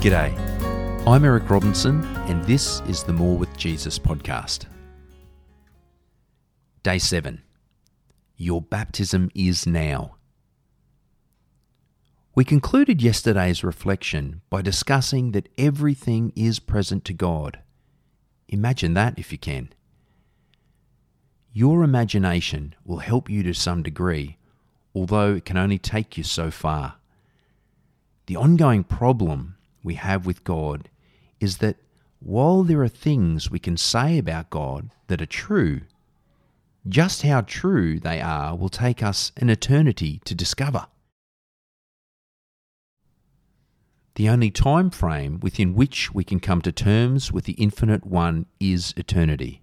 G'day, I'm Eric Robinson, and this is the More with Jesus podcast. Day 7 Your baptism is now. We concluded yesterday's reflection by discussing that everything is present to God. Imagine that if you can. Your imagination will help you to some degree, although it can only take you so far. The ongoing problem we have with God is that while there are things we can say about God that are true, just how true they are will take us an eternity to discover. The only time frame within which we can come to terms with the infinite one is eternity.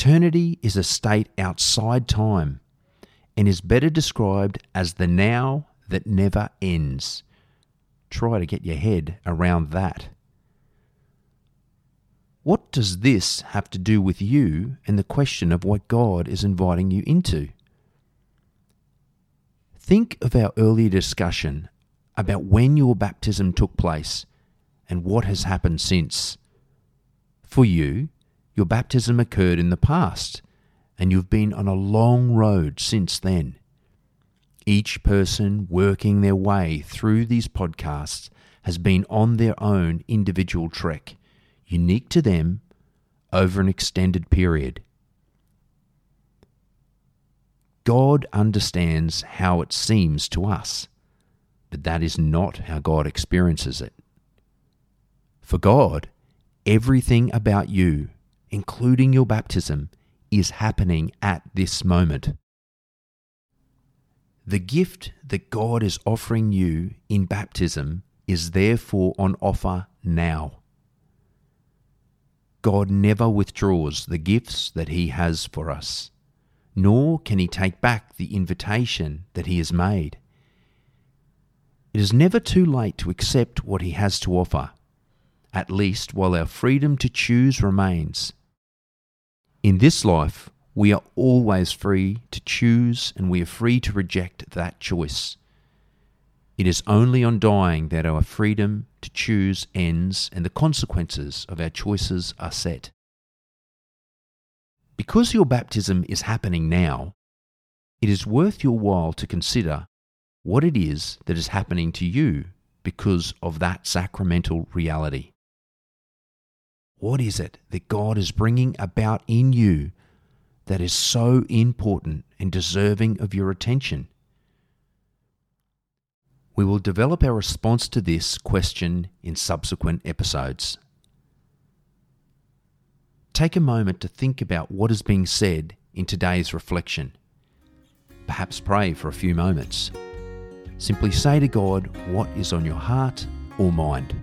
Eternity is a state outside time and is better described as the now that never ends. Try to get your head around that. What does this have to do with you and the question of what God is inviting you into? Think of our earlier discussion about when your baptism took place and what has happened since. For you, your baptism occurred in the past, and you've been on a long road since then. Each person working their way through these podcasts has been on their own individual trek, unique to them, over an extended period. God understands how it seems to us but that is not how God experiences it. For God, everything about you, including your baptism, is happening at this moment. The gift that God is offering you in baptism is therefore on offer now. God never withdraws the gifts that He has for us, nor can He take back the invitation that He has made. It is never too late to accept what He has to offer, at least while our freedom to choose remains. In this life, we are always free to choose and we are free to reject that choice. It is only on dying that our freedom to choose ends and the consequences of our choices are set. Because your baptism is happening now, it is worth your while to consider what it is that is happening to you because of that sacramental reality. What is it that God is bringing about in you that is so important and deserving of your attention? We will develop our response to this question in subsequent episodes. Take a moment to think about what is being said in today's reflection. Perhaps pray for a few moments. Simply say to God what is on your heart or mind.